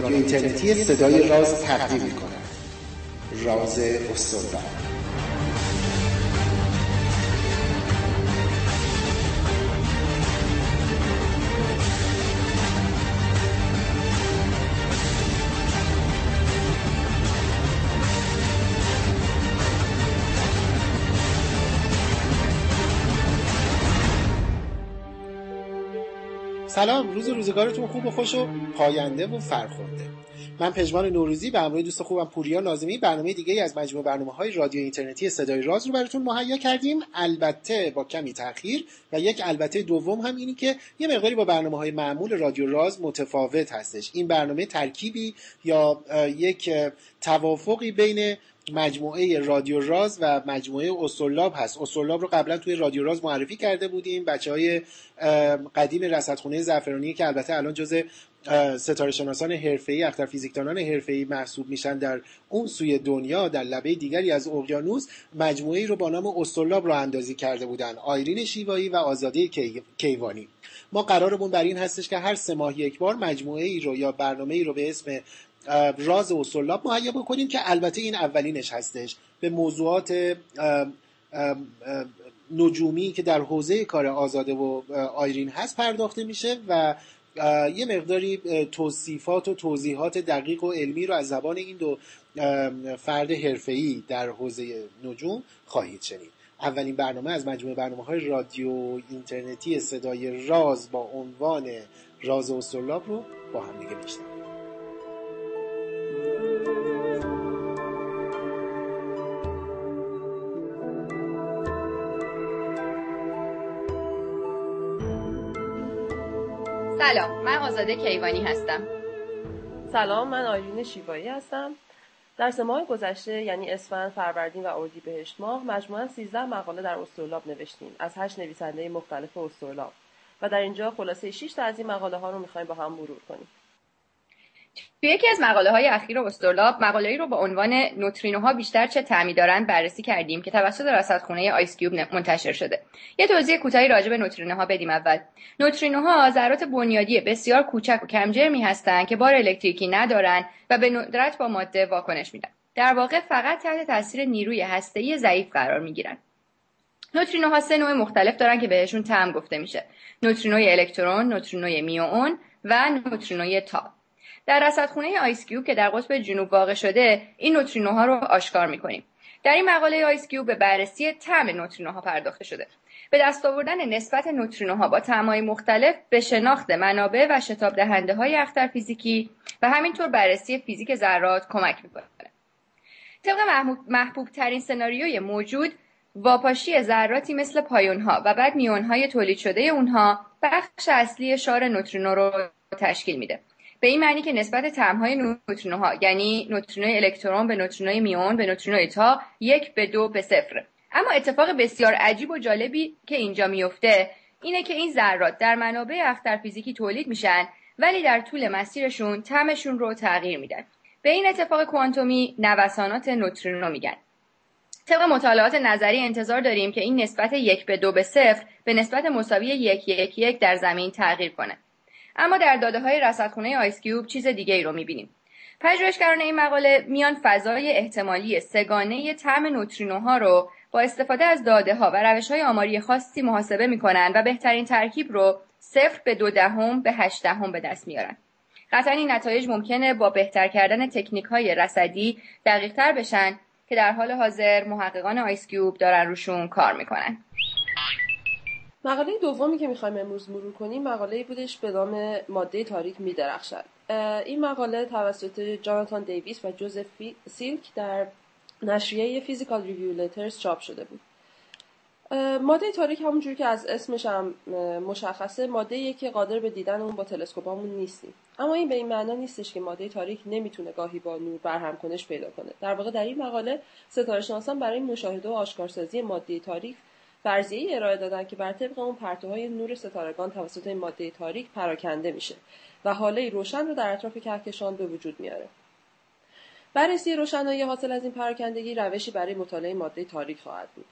رادیو اینترنتی صدای راز تقدیم می کند راز استرلاب سلام روز روزگارتون خوب و خوش و پاینده و فرخنده. من پژمان نوروزی به همراه دوست خوبم پوریا نازمی برنامه دیگه از مجموعه برنامه های رادیو اینترنتی صدای راز رو براتون مهیا کردیم. البته با کمی تاخیر و یک البته دوم هم اینی که یه مقداری با برنامه های معمول رادیو راز متفاوت هستش. این برنامه ترکیبی یا یک توافقی بین مجموعه رادیو راز و مجموعه استرلاب هست. استرلاب رو قبلا توی رادیو راز معرفی کرده بودیم. بچه های قدیم رصدخونه زعفرانی که البته الان جز ستاره شناسان حرفه‌ای اختر فیزیکدانان حرفه‌ای محسوب میشن در اون سوی دنیا در لبه دیگری از اقیانوس مجموعه رو با نام استرلاب رو اندازی کرده بودن. آیرین شیوایی و آزاده کیوانی. ما قرارمون بر این هستش که هر سه ماه یک بار مجموعه ای رو یا برنامه ای رو به اسم راز استرلاب مهیا بکنیم که البته این اولینش هستش. به موضوعات نجومی که در حوزه کار آزاده و آیرین هست پرداخته میشه و یه مقداری توصیفات و توضیحات دقیق و علمی رو از زبان این دو فرد حرفه‌ای در حوزه نجوم خواهید شنید. اولین برنامه از مجموعه برنامه های رادیو اینترنتی صدای راز با عنوان راز استرلاب رو با هم دیگه میشنیم سلام من آزاده کیوانی هستم. سلام من آیرین شیوایی هستم. در سه ماه گذشته یعنی اسفند فروردین و اردیبهشت ماه مجموعا 13 مقاله در استرلاب نوشتیم. از هشت نویسنده مختلف استرلاب. و در اینجا خلاصه 6 تا از این مقاله ها رو می‌خوایم با هم مرور کنیم. توی یکی از مقاله های اخیر استرلاب مقاله رو با عنوان نوترینوها بیشتر چه تعمی دارند بررسی کردیم که توسط رصدخونه آیس کیوب منتشر شده. یه توضیح کوتاهی راجع به نوترینوها بدیم اول. نوترینوها ذرات بنیادی بسیار کوچک و کمجرمی هستند که بار الکتریکی ندارند و به ندرت با ماده واکنش میدن. در واقع فقط تحت تاثیر نیروی هسته‌ای ضعیف قرار می‌گیرند نوترینوها سه نوع مختلف دارن که بهشون تم گفته میشه. نوترینوی الکترون نوترینوی میوئون و نوترینوی تاب. در رصدخونه آیسکیوب که در قطب جنوب واقع شده این نوترینوها رو آشکار می‌کنیم. در این مقاله آیسکیوب به بررسی طعم نوترینوها پرداخته شده. به دست آوردن نسبت نوترینوها با طعمهای مختلف به شناخت منابع و شتاب دهنده های اختر فیزیکی و همینطور بررسی فیزیک ذرات کمک می‌کنه. طبق محبوب ترین سناریوی موجود واپاشی ذراتی مثل پایون ها و بعد میون های تولید شده اونها بخش اصلی شار نوترینو رو تشکیل میده. به این معنی که نسبت طعمهای نوترینوها یعنی نوترینوی الکترون به نوترینوی میون به نوترینوی تا یک به دو به صفر. اما اتفاق بسیار عجیب و جالبی که اینجا میفته اینه که این ذرات در منابع اختر فیزیکی تولید میشن ولی در طول مسیرشون طعمشون رو تغییر میدن. به این اتفاق کوانتومی نوسانات نوترینو میگن. طبق مطالعات نظری انتظار داریم که این نسبت یک به دو به صفر به نسبت مساوی یک یک یک در زمین تغییر کنه. اما در داده های رصدخونه آیسکیوب چیز دیگه ای رو می‌بینیم. پژوهشگران این مقاله میان فضای احتمالی سگانه طعم نوترینوها رو با استفاده از داده ها و روش های آماری خاصی محاسبه می‌کنن و بهترین ترکیب رو صفر به دو دهم به هشت دهم به دست میارن. قطعا این نتایج ممکنه با بهتر کردن تکنیک های رصدی دقیق تر بشن که در حال حاضر محققان IceCube دارن روشون کار می‌کنن. مقاله دومی که می‌خوایم امروز مرور کنیم مقاله بودش به نام ماده تاریک میدرخشد. این مقاله توسط جاناتان دیویس و جوزف سیلک در نشریه Physical Review Letters چاپ شده بود. ماده تاریک همونجور که از اسمش هم مشخصه ماده که قادر به دیدن اون با تلسکوپامون نیستیم. اما این به این معنا نیستش که ماده تاریک نمی‌تونه گاهی با نور برهم کنش پیدا کنه. در واقع در این مقاله ستاره شناسان برای مشاهده و آشکارسازی ماده تاریک فرضیه ارائه دادن که بر طبق اون پرتوهای نور ستارگان توسط این ماده تاریک پراکنده میشه و حاله روشن رو در اطراف کهکشان به وجود میاره. بررسی روشنایی حاصل از این پراکندگی روشی برای مطالعه ماده تاریک خواهد بود.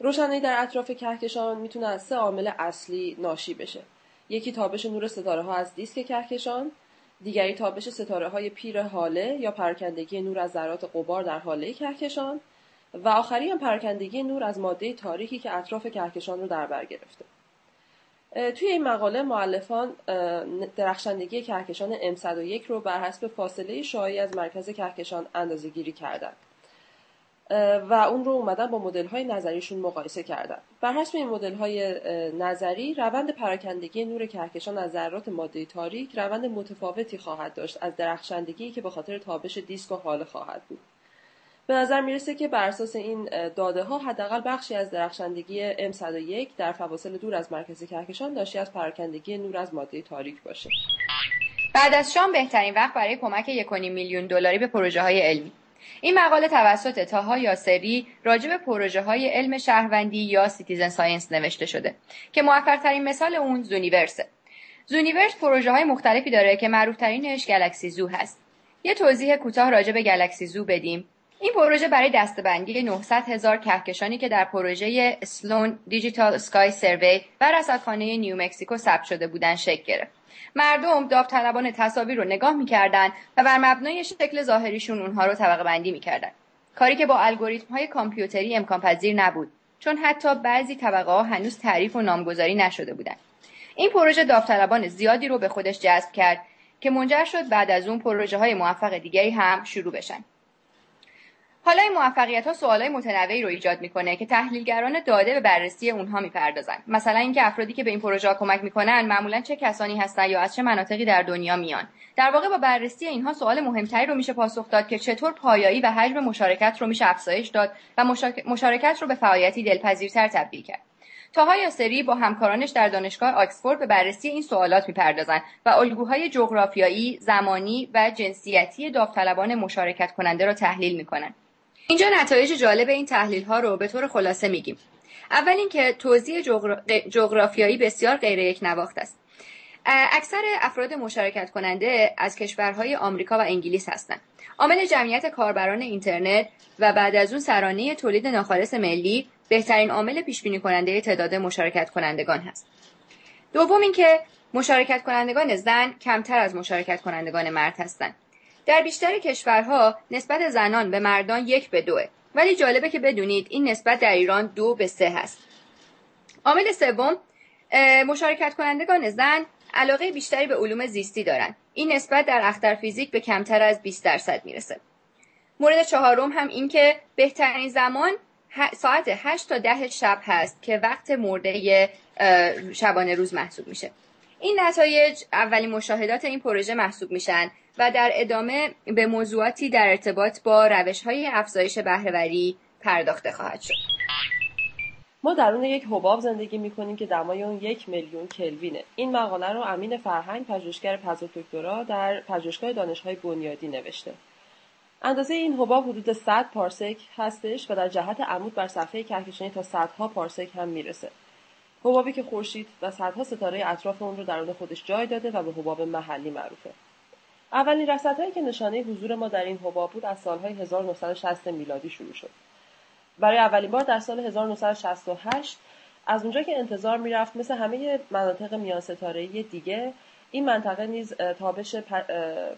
روشنایی در اطراف کهکشان می‌تونه از سه عامل اصلی ناشی بشه. یکی تابش نور ستاره ها از دیسک کهکشان دیگری تابش ستاره های پیر حاله یا پراکندگی نور از ذرات قبار در حاله کهکشان و آخری هم پراکندگی نور از ماده تاریکی که اطراف کهکشان رو در بر گرفته. توی این مقاله معلفان درخشندگی کهکشان M101 رو بر حسب فاصله شایی از مرکز کهکشان اندازه گیری کردن و اون رو اومدن با مدل های نظریشون مقایسه کردن بر حسب این مدل های نظری روند پراکندگی نور کهکشان از ذرات ماده تاریک روند متفاوتی خواهد داشت از درخشندگی که به خاطر تابش دیسک و حاله خواهد بود. به نظر می‌رسه که بر اساس این داده ها حداقل بخشی از درخشندگی M101 در فواصل دور از مرکز کهکشان داشتی از پراکندگی نور از ماده تاریک باشه. بعد از شام بهترین وقت برای کمک 1.5 میلیون دلاری به پروژه های علمی. این مقاله توسط تاها یاسری راجع به پروژه های علم شهروندی یا citizen science نوشته شده که موفق ترین مثال اون Zooniverse ه. Zooniverse پروژه های مختلفی داره که معروف ترینش Galaxy Zoo هست. یه توضیح کوتاه راجع به Galaxy Zoo بدیم این پروژه برای دسته‌بندی 900 هزار کهکشانی که در پروژه Sloan Digital Sky Survey و رصدخانه نیو مکسیکو ثبت شده بودند شکل گرفت. مردم داوطلبان تصاویر رو نگاه می‌کردن و بر مبنای شکل ظاهریشون اونها رو طبقه بندی می‌کردن. کاری که با الگوریتم های کامپیوتری امکان پذیر نبود چون حتی بعضی طبقه ها هنوز تعریف و نامگذاری نشده بودند. این پروژه داوطلبان زیادی رو به خودش جذب کرد که منجر شد بعد از اون پروژه های موفق دیگری هم شروع بشن. حالا این موفقیت ها سوالای متنوعی رو ایجاد می‌کنه که تحلیلگران داده به بررسی اونها می‌پردازن. مثلا اینکه افرادی که به این پروژه ها کمک می‌کنن معمولا چه کسانی هستن یا از چه مناطقی در دنیا میان. در واقع با بررسی اینها سوال مهمتری رو میشه پاسخ داد که چطور پایایی و حجم مشارکت رو میشه افزایش داد و مشارکت رو به فعالیتی دلپذیرتر تبدیل کرد. تاها سری با همکارانش در دانشگاه آکسفورد به بررسی این سوالات می‌پردازند و الگوهای جغرافیایی، زمانی و جنسیتی داوطلبان مشارکت کننده را تحلیل می‌کنند. اینجا نتایج جالب این تحلیل ها رو به طور خلاصه میگیم. اول اینکه توضیح جغرافیایی بسیار غیر یک نواخت است. اکثر افراد مشارکت کننده از کشورهای آمریکا و انگلیس هستند. عامل جمعیت کاربران اینترنت و بعد از اون سرانه تولید ناخالص ملی بهترین عامل پیش بینی کننده تعداد مشارکت کنندگان هست. دوم اینکه مشارکت کنندگان زن کمتر از مشارکت کنندگان مرد هستند. در بیشتر کشورها نسبت زنان به مردان یک به دوه. ولی جالبه که بدونید این نسبت در ایران دو به سه هست. عامل سوم مشارکت کنندگان زن علاقه بیشتری به علوم زیستی دارند این نسبت در اختر فیزیک به کمتر از 20 درصد می‌رسه. مورد چهارم هم این که بهترین زمان ساعت 8 تا ده شب هست که وقت مرده شبانه روز محسوب میشه. این نتایج اولین مشاهدات این پروژه محسوب میشن. و در ادامه به موضوعاتی در ارتباط با روش های افزایش بهرهوری پرداخته خواهد شد. ما درون یک حباب زندگی می‌کنیم که دمای اون یک میلیون کلوینه. این مقاله رو امین فرهنگ پژوهشگر پژوهشدکترا در پژوهشگاه دانشهای بنیادی نوشته. اندازه این حباب حدود 100 پارسک هستش و در جهت عمود بر صفحه کهکشانی تا صدها پارسک هم می‌رسه. حبابی که خورشید و صدها ستاره اطراف اون رو درون خودش جای داده و به حباب محلی معروفه. اولین رصدهایی که نشانه حضور ما در این حباب بود از سالهای 1960 میلادی شروع شد. برای اولین بار در سال 1968 از اونجا که انتظار می‌رفت مثل همه مناطق میان ستاره دیگه این منطقه نیز تابش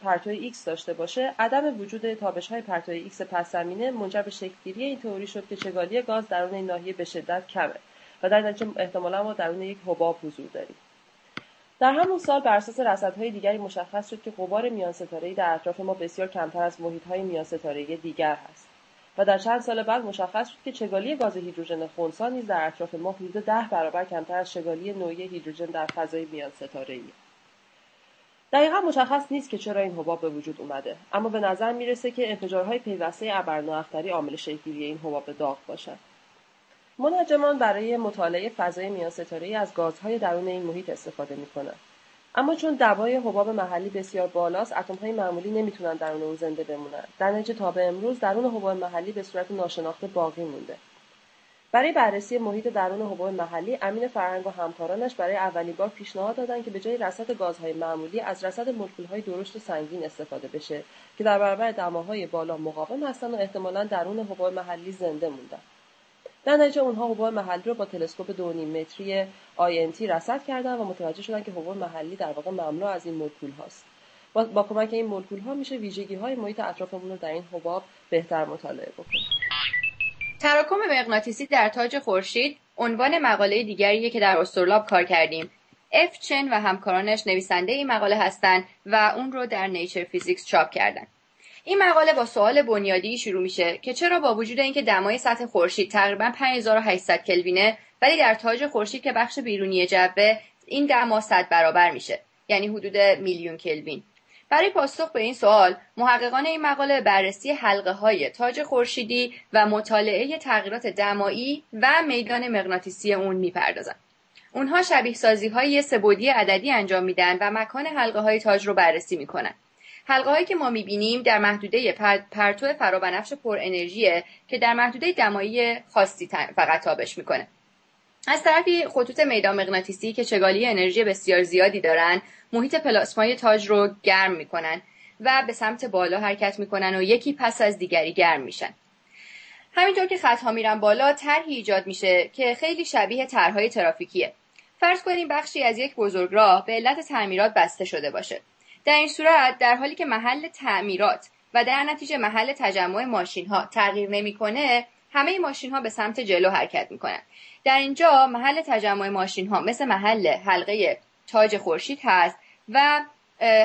پرتوی ایکس داشته باشه عدم وجود تابش های پرتوی ایکس پس زمینه منجر به شکلگیری این تئوری شد که چگالی گاز درون این ناحیه به شدت کمه و در نتیجه احتمالا ما درون یک حباب حضور داریم در همون سال بر اساس رصدهای دیگری مشخص شد که غبار ستاره‌ای در اطراف ما بسیار کمتر از محیط‌های میان ستاره‌ای دیگر هست و در چند سال بعد مشخص شد که چگالی گاز هیدروژن خنثی نیز در اطراف ما حدود ده برابر کمتر از چگالی نوعی هیدروژن در فضای میان ستاره‌ای دقیقا مشخص نیست که چرا این حباب به وجود اومده اما به نظر می‌رسه که انفجارهای پیوسته ابرنااختری عامل شکلگیری این حباب داغ باشد. منجمان برای مطالعه فضای میان ستاره از گازهای درون این محیط استفاده می‌کنند. اما چون دبای حباب محلی بسیار بالاست های معمولی نمی‌تونن درون اون زنده بمونن. در نتیجه تا به امروز درون حباب محلی به صورت ناشناخته باقی مونده. برای بررسی محیط درون حباب محلی امین فرهنگ و همکارانش برای اولین بار پیشنهاد دادند که به جای رصد گازهای معمولی از رصد های درشت و سنگین استفاده بشه که در برابر دماهای بالا مقاوم هستند و احتمالا درون حباب محلی زنده موندن. در نتیجه اونها حباب محلی رو با تلسکوپ دو متری آینتی رصد کردن و متوجه شدن که حباب محلی در واقع مملو از این مولکول هاست. با, کمک این مولکول ها میشه ویژگی های محیط اطرافمون رو در این حباب بهتر مطالعه بکنیم. تراکم مغناطیسی در تاج خورشید عنوان مقاله دیگریه که در اسطرلاب کار کردیم. اف چن و همکارانش نویسنده این مقاله هستند و اون رو در Nature Physics چاپ کردن. این مقاله با سوال بنیادی شروع میشه که چرا با وجود اینکه دمای سطح خورشید تقریبا 5800 کلوینه ولی در تاج خورشید که بخش بیرونی جوشه این دما صد برابر میشه یعنی حدود میلیون کلوین. برای پاسخ به این سوال محققان این مقاله بررسی حلقه های تاج خورشیدی و مطالعه تغییرات دمایی و میدان مغناطیسی اون می‌پردازند. اونها شبیه سازی های سبودی عددی انجام میدن و مکان حلقه های تاج رو بررسی می‌کنن. حلقه هایی که ما می‌بینیم در محدوده پرتو فرابنفش پر انرژیه که در محدوده دمایی خاصی فقط تابش می‌کنه. از طرفی خطوط میدان مغناطیسی که چگالی انرژی بسیار زیادی دارن محیط پلاسمای تاج رو گرم می‌کنن و به سمت بالا حرکت می‌کنن و یکی پس از دیگری گرم میشن. همینطور که خطها میرن بالا طرحی ایجاد میشه که خیلی شبیه طرحهای ترافیکیه. فرض کنیم بخشی از یک بزرگراه به علت تعمیرات بسته شده باشه. در این صورت در حالی که محل تعمیرات و در نتیجه محل تجمع ماشین ها تغییر نمی‌کنه همه ماشین ها به سمت جلو حرکت می‌کنن. در اینجا محل تجمع ماشین ها مثل محل حلقه تاج خورشید هست و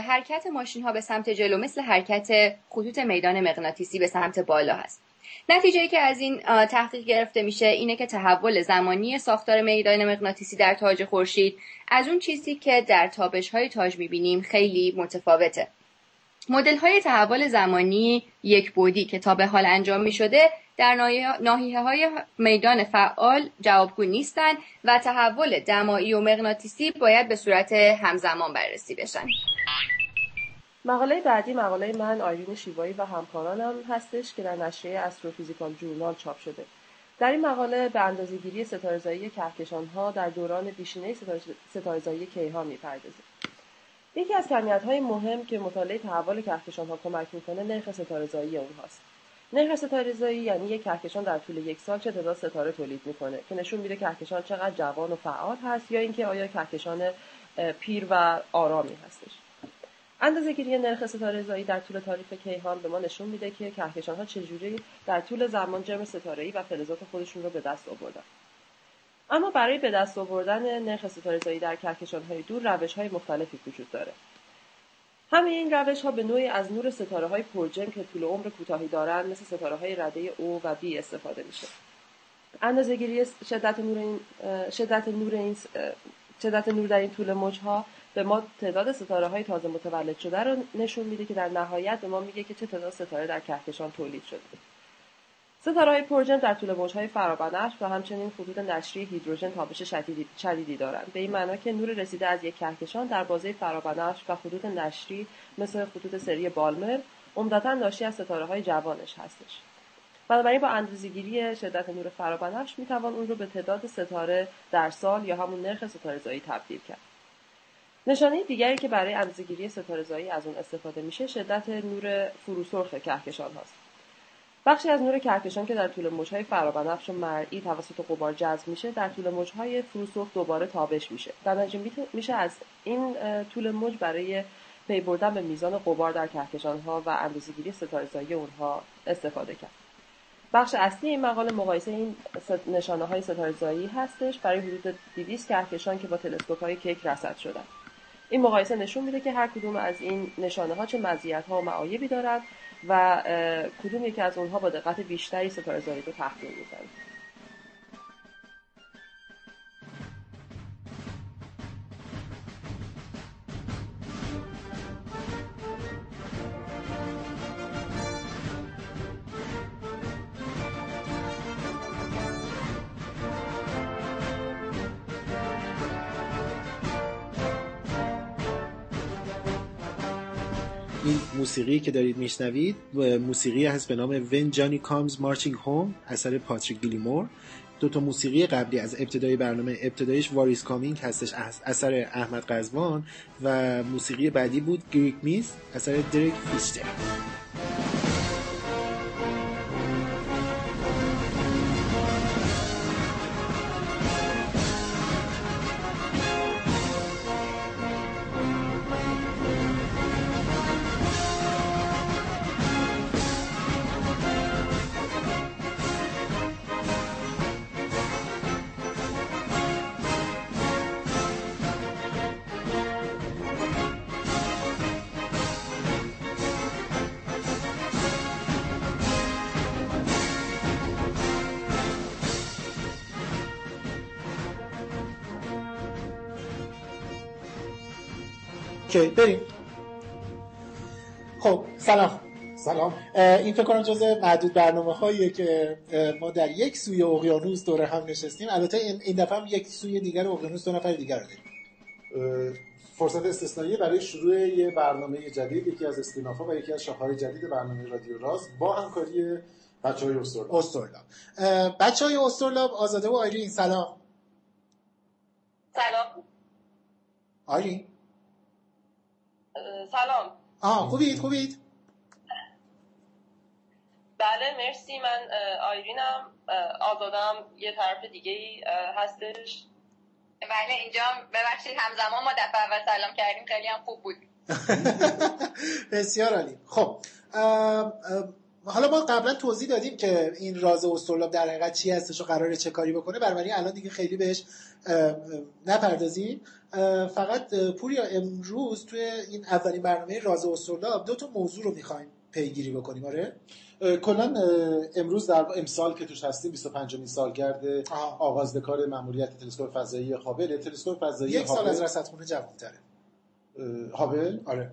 حرکت ماشین ها به سمت جلو مثل حرکت خطوط میدان مغناطیسی به سمت بالا هست. نتیجه که از این تحقیق گرفته میشه اینه که تحول زمانی ساختار میدان مغناطیسی در تاج خورشید از اون چیزی که در تابش های تاج می‌بینیم خیلی متفاوته مدل های تحول زمانی یک بودی که تا به حال انجام می شده در ناحیه های میدان فعال جوابگو نیستند و تحول دمایی و مغناطیسی باید به صورت همزمان بررسی بشن. مقاله بعدی مقاله من آیرین شیوایی و همکارانم هستش که در نشریه استروفیزیکال جورنال چاپ شده. در این مقاله به اندازهگیری ستاره‌زایی ها در دوران بیشینه ستاره‌زایی کیهان می‌پردازیم. یکی از های مهم که مطالعه تحول ها کمک می‌کنه نرخ ستاره‌زایی اونهاست. نرخ ستاره‌زایی یعنی یک کهکشان در طول یک سال چه تعداد ستاره تولید می‌کنه که نشون میده کهکشان چقدر جوان و فعال هست یا اینکه آیا کهکشان پیر و آرامی هستش. اندازه گیری نرخ ستاره زایی در طول تاریخ کیهان به ما نشون میده که کهکشان ها چجوری در طول زمان جرم ستاره و فلزات خودشون رو به دست آوردن. اما برای به دست آوردن نرخ ستاره زایی در کهکشان های دور روش های مختلفی وجود داره. همه این روش ها به نوعی از نور ستاره های پرجرم که طول عمر کوتاهی دارند مثل ستاره های رده O و B استفاده میشه. اندازه گیری شدت نور این شدت نور این شدت نور در این طول موجها به ما تعداد ستاره های تازه متولد شده رو نشون میده که در نهایت به ما میگه که چه تعداد ستاره در کهکشان تولید شده. ستاره های پرجرم در طول موجهای فرابنفش و همچنین خطوط نشری هیدروژن تابش شدیدی دارند. به این معنا که نور رسیده از یک کهکشان در بازه فرابنفش و خطوط نشری مثل خطوط سری بالمر عمدتا ناشی از ستاره های جوانش هستش. بنابراین با اندازهگیری شدت نور فرابنفش می‌توان اون رو به تعداد ستاره در سال یا همون نرخ ستاره زایی تبدیل کرد. نشانه دیگری که برای اندازهگیری ستاره از اون استفاده میشه شدت نور فروسرخ کهکشان هاست. بخشی از نور کهکشان که در طول موجهای فرابنفش و مرئی توسط قبار جذب میشه در طول موجهای فروسرخ دوباره تابش میشه. در نتیجه میشه از این طول موج برای پی بردن به میزان قبار در کهکشان ها و اندازهگیری ستاره‌زایی اونها استفاده کرد. بخش اصلی این مقاله مقایسه این نشانه های ستاره‌زایی هستش برای حدود 200 کهکشان که با تلسکوپ های کیک رصد شدن. این مقایسه نشون میده که هر کدوم از این نشانه ها چه مزیت ها و معایبی دارد و کدوم یکی از اونها با دقت بیشتری ستاره زایی رو تخمین می‌زنه موسیقی که دارید میشنوید موسیقی هست به نام When Johnny Comes Marching Home اثر پاتریک گیلیمور دو تا موسیقی قبلی از ابتدای برنامه ابتدایش واریس کامینگ هستش اثر احمد قزوان و موسیقی بعدی بود گریک میز اثر دریک فیشتر اوکی بریم. خب سلام. سلام. این فکر کنم جز معدود برنامه هاییه که ما در یک سوی اقیانوس دور هم نشستیم. البته این دفعه هم یک سوی دیگر اقیانوس دو نفر دیگر رو داریم. فرصت استثنایی برای شروع یه برنامه جدید یکی از استینافا و یکی از شاخه‌های جدید برنامه رادیو راز با همکاری بچه های استرلاب استرلاب بچه های استرلاب آزاده و آیرین سلام. سلام. آیرین سلام. آه خوبید خوبید بله مرسی. من آیرینم. آزادم. یه طرف دیگه ای هستش. بله اینجا ببخشید همزمان ما دفعه اول سلام کردیم. خیلی هم خوب بود. بسیار عالی. خب حالا ما قبلا توضیح دادیم که این راز استرلاب در حقیقت چی هستش و قراره چه کاری بکنه. بنابراین الان دیگه خیلی بهش نپردازیم. فقط پوریا امروز توی این اولین برنامه راز استرلاب دو تا موضوع رو می‌خوایم پیگیری بکنیم آره؟ کلا امروز در امسال که توش هستیم 25 امین سالگرد آغاز کار ماموریت تلسکوپ فضایی هابل. تلسکوپ فضایی یک سال از رصدخونه جوان‌تره. هابل؟ آره.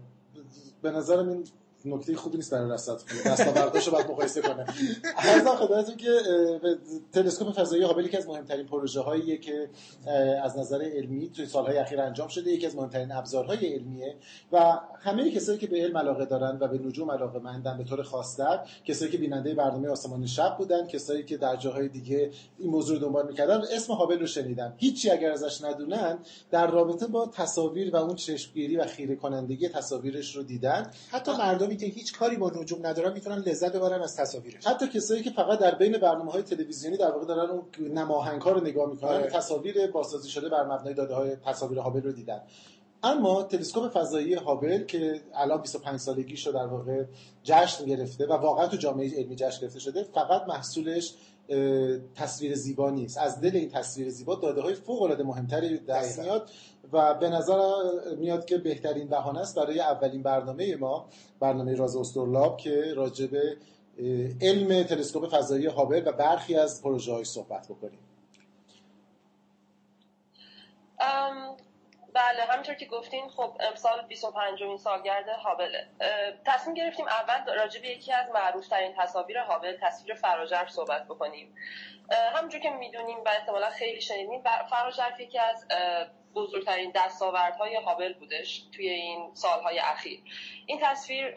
به نظرم این نکته خوبی نیست برای رصد دستاورداشو باید مقایسه کنه. عرض خدمتتون که تلسکوپ فضایی هابل یکی از مهمترین پروژه هاییه که از نظر علمی توی سالهای اخیر انجام شده یکی از مهمترین ابزارهای علمیه. و همه کسایی که به علم علاقه دارن و به نجوم علاقه مندن به طور خاصتر کسایی که بیننده برنامه آسمان شب بودن کسایی که در جاهای دیگه این موضوع رو دنبال می‌کردن اسم هابل رو شنیدن. هیچی اگر ازش ندونن در رابطه با تصاویر و اون چشمگیری و خیره کنندگی تصاویرش رو دیدن. حتی مردمی که هیچ کاری با نجوم ندارن می‌تونن لذت ببرن از تصاویرش حتی کسایی که فقط در بین برنامه های تلویزیونی در واقع دارن اون نماهنگ ها رو نگاه می‌کنن آره. تصاویر بازسازی شده بر مبنای داده های تصاویر هابل رو دیدن اما تلسکوپ فضایی هابل که الان 25 سالگیش رو در واقع جشن گرفته و واقعا تو جامعه علمی جشن گرفته شده فقط محصولش تصویر زیبا نیست. از دل این تصویر زیبا داده های فوق العاده مهمتری دست میاد و به نظر میاد که بهترین بهانه است برای اولین برنامه ما برنامه راز استرلاب که راجع به علم تلسکوپ فضایی هابل و برخی از پروژه های صحبت بکنیم. بله همینطور که گفتین خب امسال 25 امین سالگرد هابله تصمیم گرفتیم اول راجع به یکی از معروف ترین تصاویر هابل تصویر فراجرف صحبت بکنیم. همونجور که می‌دونیم و احتمالا خیلی شنیدیم فراجرف یکی از بزرگترین دستاوردهای هابل بودش توی این سالهای اخیر. این تصویر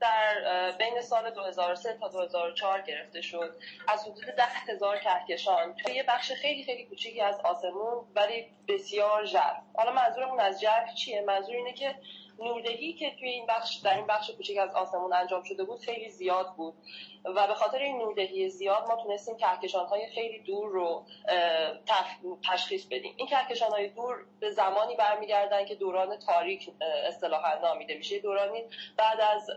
در بین سال 2003 تا 2004 گرفته شد. از حدود ده هزار کهکشان. یه بخش خیلی خیلی کوچیکی از آسمون ولی بسیار ژرف. حالا منظورمون از ژرف چیه؟ منظور اینه که نوردهی که توی این بخش در این بخش کوچیک از آسمون انجام شده بود خیلی زیاد بود. و به خاطر این نوردهی زیاد ما تونستیم کهکشان های خیلی دور رو تشخیص بدیم. این کهکشان های دور به زمانی برمیگردن که دوران تاریک اصطلاحا نامیده میشه. دورانی بعد از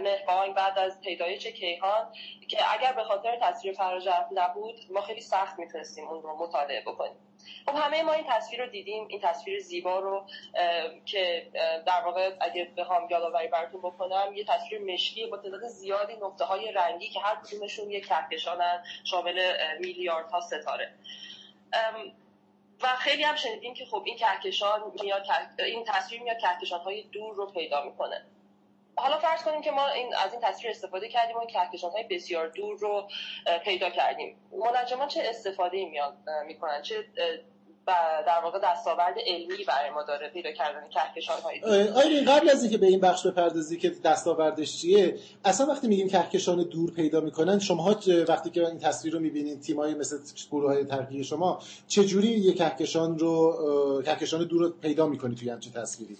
مهربانگ بعد از پیدایش کیهان که اگر به خاطر تصویر فراجرف نبود ما خیلی سخت می‌تونستیم اون رو مطالعه بکنیم. خب همه ما این تصویر رو دیدیم این تصویر زیبا رو که در واقع اگه بخوام یادآوری براتون بکنم یه تصویر مشکی با تعداد زیادی نقطه های رنگی که هر کدومشون یه کهکشانن شامل میلیاردها ستاره. و خیلی هم شنیدیم که خب این کهکشان میاد این تصویر میاد کهکشان های دور رو پیدا می‌کنه. حالا فرض کنیم که ما این از این تصویر استفاده کردیم و کهکشان های بسیار دور رو پیدا کردیم. منجمان چه استفاده میاد می‌کنن؟ چه در واقع دستاورد علمی برای ما داره پیدا کردن کهکشان های قبل از اینکه به این بخش بپردازی که دستاوردش چیه اصلا وقتی میگیم کهکشان دور پیدا می‌کنن شما وقتی که این تصویر رو می‌بینید تیمای مثل گروه های ترقی شما چه جوری یک کهکشان رو کهکشان دور رو پیدا می‌کنید توی همچین تصویری؟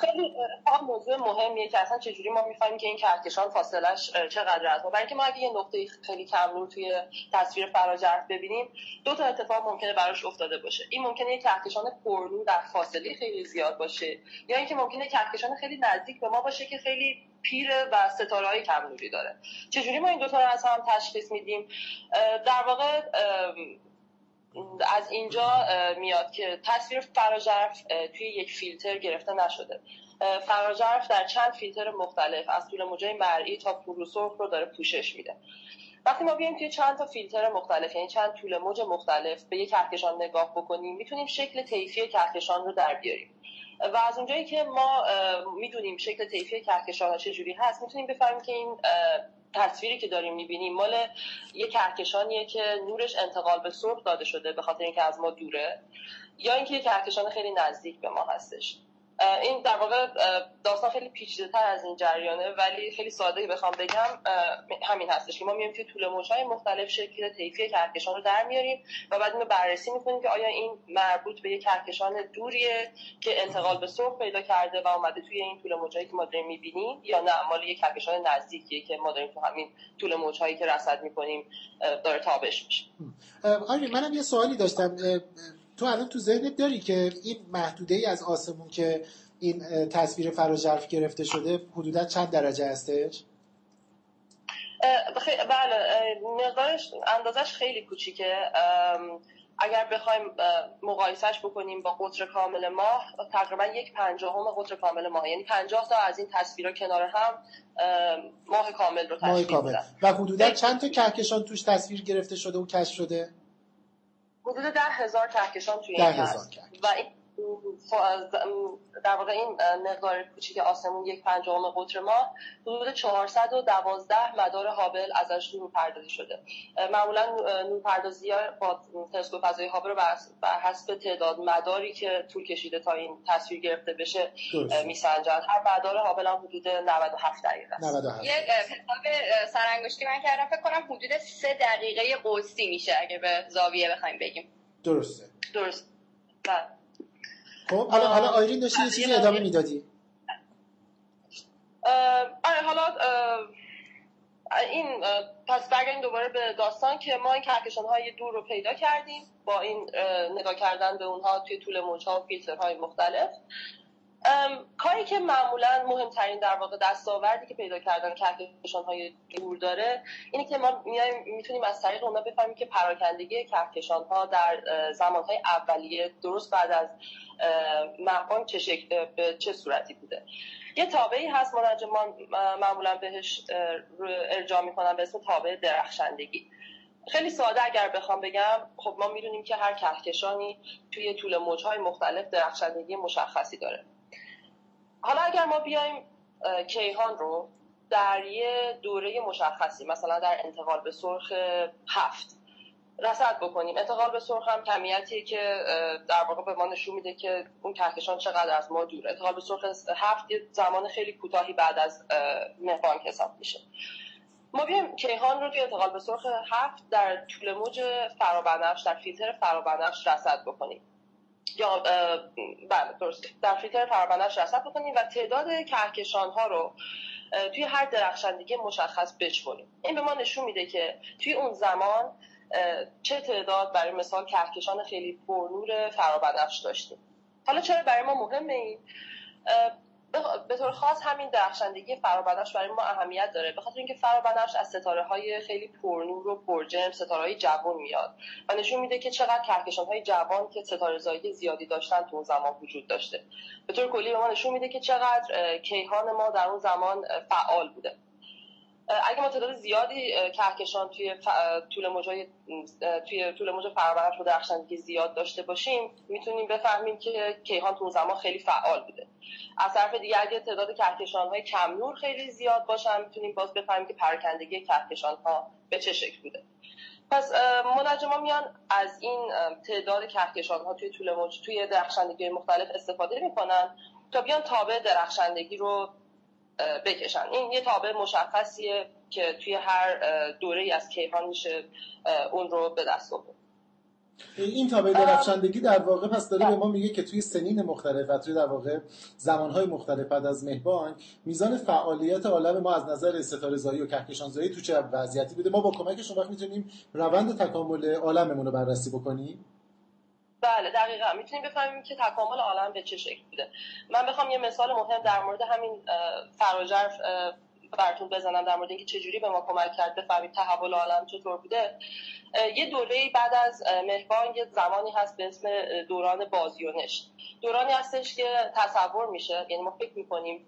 خیلی موضوع مهمیه که اصلا چجوری ما می‌فهمیم که این کهکشان فاصلش چقدر ما برای اینکه ما اگه یه نقطه خیلی کم نور توی تصویر فراجرف ببینیم دو تا اتفاق ممکنه براش افتاده باشه. این ممکنه یک کهکشان پرنور در فاصله خیلی زیاد باشه یا اینکه ممکنه کهکشان خیلی نزدیک به ما باشه که خیلی پیر و ستاره های کم نوری داره. چجوری ما این دو تا رو از هم تشخیص میدیم؟ در واقع از اینجا میاد که تصویر فراجرف توی یک فیلتر گرفته نشده. فراجرف در چند فیلتر مختلف از طول موجه مرئی تا پروسرخ رو داره پوشش میده. وقتی ما بیایم توی چند تا فیلتر مختلف یعنی چند طول موج مختلف به یک کهکشان نگاه بکنیم می‌تونیم شکل طیفی کهکشان رو در بیاریم. و از اونجایی که ما می‌دونیم شکل طیفی کهکشان ها چجوری هست می‌تونیم بفهمیم که این تصویری که داریم می‌بینیم مال یه کهکشانیه که نورش انتقال به سرخ داده شده به خاطر اینکه از ما دوره یا اینکه یه کهکشان خیلی نزدیک به ما هستش. این در واقع داستان خیلی پیچیده تر از این جریانه ولی خیلی ساده بخوام بگم همین هستش که ما میایم توی طول موجهای مختلف شکل طیفی کهکشان رو در میاریم و بعد اینو بررسی می‌کنیم که آیا این مربوط به یک کهکشان دوریه که انتقال به سرخ پیدا کرده و اومده توی این طول موجهایی که ما داریم می‌بینیم یا نه مال یک کهکشان نزدیکیه که ما داریم تو همین طول موجهایی که رصد می‌کنیم داره تابش میشه. آره منم یه سوالی داشتم. تو الان تو ذهنت داری که این محدوده ای از آسمون که این تصویر فراجرف گرفته شده حدودا چند درجه هستش؟ بله مقدارش اندازش خیلی کوچیکه اگر بخوایم مقایسش بکنیم با قطر کامل ماه تقریبا یک پنجاهم قطر کامل ماه یعنی پنجاه تا از این تصویرها کنار هم ماه کامل رو تشکیل کامل. و حدودا چند تا کهکشان توش تصویر گرفته شده و کشف شده حدود ده هزار کهکشان توی این هست و این در واقع این مقدار کوچیک آسمون یک پنجم قطر ما حدود 412 مدار هابل ازش نور پردازی شده. معمولا نور پردازی ها با تلسکوپ فضایی هابل رو بر حسب تعداد مداری که طول کشیده تا این تصویر گرفته بشه میسنجن هر مدار هابل هم حدود 97 دقیقه است. 97 یک حساب سرانگشتی من کردم. فکر کنم حدود 3 دقیقه قوسی میشه اگه به زاویه بخوایم بگیم. درسته. درست. بله. خب حالا حالا آیرین داشتی یه چیزی ادامه می‌دادی؟ آره حالا این پس برگردیم دوباره به داستان که ما این کهکشان های دور رو پیدا کردیم با این نگاه کردن به اونها توی طول موجها و فیلترهای مختلف. کاری که معمولا مهمترین در واقع دستاوردی که پیدا کردن کهکشان های دور داره اینه که ما می‌تونیم از طریق اونا بفهمیم که پراکندگی کهکشان ها در زمان های اولیه درست بعد از مهبان چه شکل به چه صورتی بوده. یه تابعی هست منجمان معمولا بهش ارجاع می‌کنن به اسم تابع درخشندگی. خیلی ساده اگر بخوام بگم خب ما می‌دونیم که هر کهکشانی توی طول موجهای مختلف درخشندگی مشخصی داره. حالا اگر ما بیایم کیهان رو در یه دوره مشخصی مثلا در انتقال به سرخ هفت رصد بکنیم. انتقال به سرخ هم کمیتیه که در واقع به ما نشون میده که اون کهکشان چقدر از ما دوره انتقال به سرخ هفت یه زمان خیلی کوتاهی بعد از مهبان حساب میشه. ما بیایم کیهان رو توی انتقال به سرخ هفت در طول موج فرابنفش در فیلتر فرابنفش رصد بکنیم. یا بله درست در فیلتر فرابنفش رصد بکنیم و تعداد کهکشان ها رو توی هر درخشندگی مشخص بچونیم این به ما نشون میده که توی اون زمان چه تعداد برای مثال کهکشان خیلی پرنور فرابنفش داشتیم. حالا چرا برای ما مهمه این؟ به طور خاص همین درخشندگی فرابنفش برای ما اهمیت داره. به خاطر اینکه فرابنفش از ستاره های خیلی پرنور و پرجرم ستاره های جوان میاد و نشون میده که چقدر کهکشان های جوان که ستاره زایی زیادی داشتن تو اون زمان وجود داشته. به طور کلی به ما نشون میده که چقدر کیهان ما در اون زمان فعال بوده. اگه ما تعداد زیادی کهکشان توی طول موجای توی طول موج فرابنفش و درخشندگی زیاد داشته باشیم می‌تونیم بفهمیم که کیهان تو اون زمان خیلی فعال بوده. از طرف دیگه اگه تعداد کهکشان های کم نور خیلی زیاد باشن می‌تونیم باز بفهمیم که پراکندگی کهکشان ها به چه شکل بوده. پس منجما میان از این تعداد کهکشان ها توی طول موج توی درخشندگی مختلف استفاده می‌کنن تا بیان تابع درخشندگی رو بکشن. این یه تابع مشخصیه که توی هر دوره از کیهان میشه اون رو به دست آورد. این تابع درخشندگی در واقع پس داره به ما میگه که توی سنین مختلف و توی در واقع زمانهای مختلف بعد از مهبان میزان فعالیت عالم ما از نظر ستاره زایی و کهکشان زایی تو چه وضعیتی بوده؟ ما با کمکشون وقت می‌تونیم روند تکامل عالممون رو بررسی بکنیم. بله دقیقا. می‌تونیم بفهمیم که تکامل عالم به چه شکل بوده. من بخوام یه مثال مهم در مورد همین فراجرف براتون بزنم در مورد اینکه چجوری به ما کمک کرد بفهمید تحول عالم چطور بوده. یه دوره بعد از مهبان یه زمانی هست به اسم دوران بازیونش دورانی هستش که تصور میشه یعنی ما فکر می‌کنیم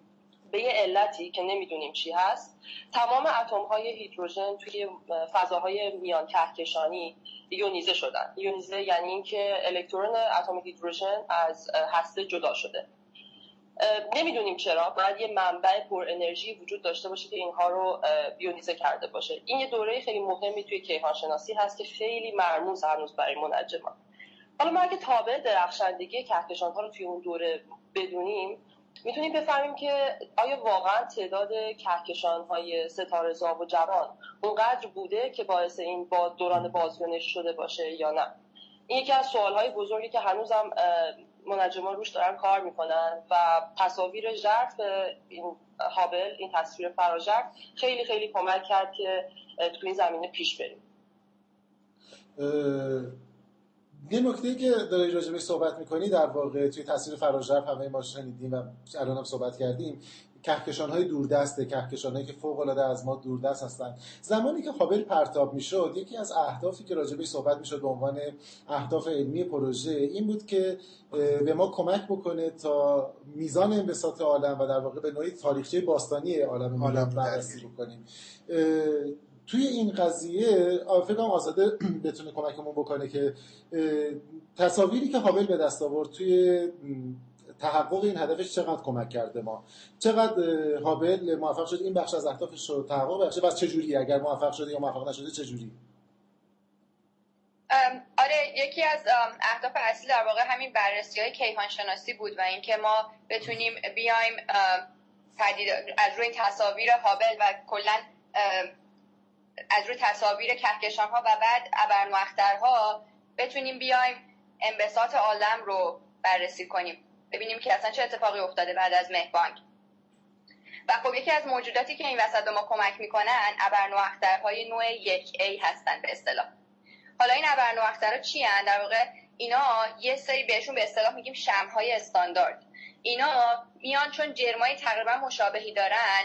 به یه علتی که نمی‌دونیم چی هست تمام اتم های هیدروژن توی فضاهای میان کهکشانی یونیزه شدن. یونیزه یعنی اینکه الکترون اتم هیدروژن از هسته جدا شده. نمی‌دونیم چرا باید یه منبع پر انرژی وجود داشته باشه که اینها رو یونیزه کرده باشه. این یه دوره خیلی مهمی توی کیهان شناسی هست که خیلی مرموز هنوز برای منجمان حالا ما اگه تابع درخشندگی کهکشان ها رو توی اون دوره بدونیم می‌تونیم بفهمیم که آیا واقعا تعداد کهکشان های ستاره و جوان اونقدر بوده که باعث این با دوران بازگونش شده باشه یا نه؟ این یکی از سوال های بزرگی که هنوزم منجمان روش دارن کار می‌کنن و تصاویر ژرف این هابل این تصویر فراژرف خیلی خیلی کمک کرد که تو این زمینه پیش بریم. یه نکته که داری راجبه صحبت می‌کنی در واقع توی تصویر فراژرف همه ما شنیدیم و الان هم صحبت کردیم کهکشان های دوردسته کهکشان هایی که فوق العاده از ما دوردست هستن. زمانی که هابل پرتاب می‌شد یکی از اهدافی که راجبه صحبت می‌شد به عنوان اهداف علمی پروژه این بود که به ما کمک بکنه تا میزان انبساط عالم و در واقع به نوعی تاریخچه باستانی عالم عالم بررسی بکنیم. توی این قضیه فکر کنم آزاده بتونه کمکمون بکنه که تصاویری که هابل به دست آورد توی تحقق این هدفش چقدر کمک کرده ما؟ چقدر هابل موفق شد این بخش از اهدافش رو تحقق بخشه؟ و چجوری اگر موفق شده یا موفق نشده چجوری آره یکی از اهداف اصلی در واقع همین بررسی های کیهان شناسی بود و اینکه ما بتونیم بیایم از روی تصاویر هابل و کلا از روی تصاویر کهکشان ها و بعد ابرنواخترها بتونیم بیایم انبساط عالم رو بررسی کنیم. ببینیم که اصلا چه اتفاقی افتاده بعد از مهبانگ. و خب یکی از موجوداتی که این وسط به ما کمک می‌کنن ابرنواخترهای نوع یک A هستن به اصطلاح. حالا این ابرنواخترها چی هن؟ در واقع اینا یه سری بهشون به اصطلاح میگیم شمهای استاندارد. اینا میان چون جرمای تقریبا مشابهی دارن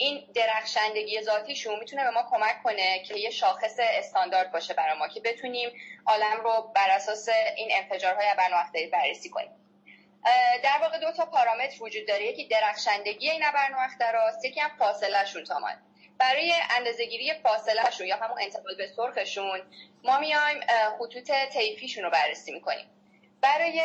این درخشندگی ذاتیشون می‌تونه به ما کمک کنه که یه شاخص استاندارد باشه برای ما که بتونیم عالم رو بر اساس این انفجارهای ابرنواختری بررسی کنیم. در واقع دو تا پارامتر وجود داره. یکی درخشندگی این ابرنواختراست یکی هم فاصله شون تامان برای اندازهگیری فاصله شون یا همون انتقال به سرخشون ما میایم خطوط طیفیشون رو بررسی می‌کنیم. برای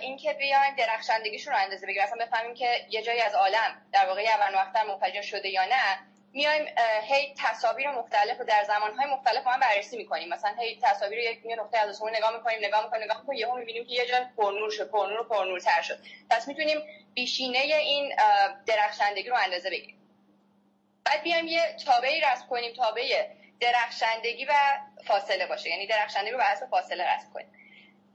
اینکه بیایم درخشندگیشون رو اندازه بگیریم مثلا بفهمیم که یه جایی از عالم در واقع اول منفجر شده یا نه میایم هی تصاویر مختلف و در زمانهای مختلف هم بررسی می‌کنیم. مثلا هی تصاویر یک نقطه از آسمون نگاه می‌کنیم نگاه می‌کنیم نگاه می‌کنیم یهو می‌بینیم که یه جا پرنور شد پرنور و پرنورتر شد. پس می‌تونیم بیشینه این درخشندگی رو اندازه بگیریم. بعد بیایم یه تابعی رسم کنیم تابع درخشندگی و فاصله باشه. یعنی درخشندگی رو بر فاصله رسم کنیم.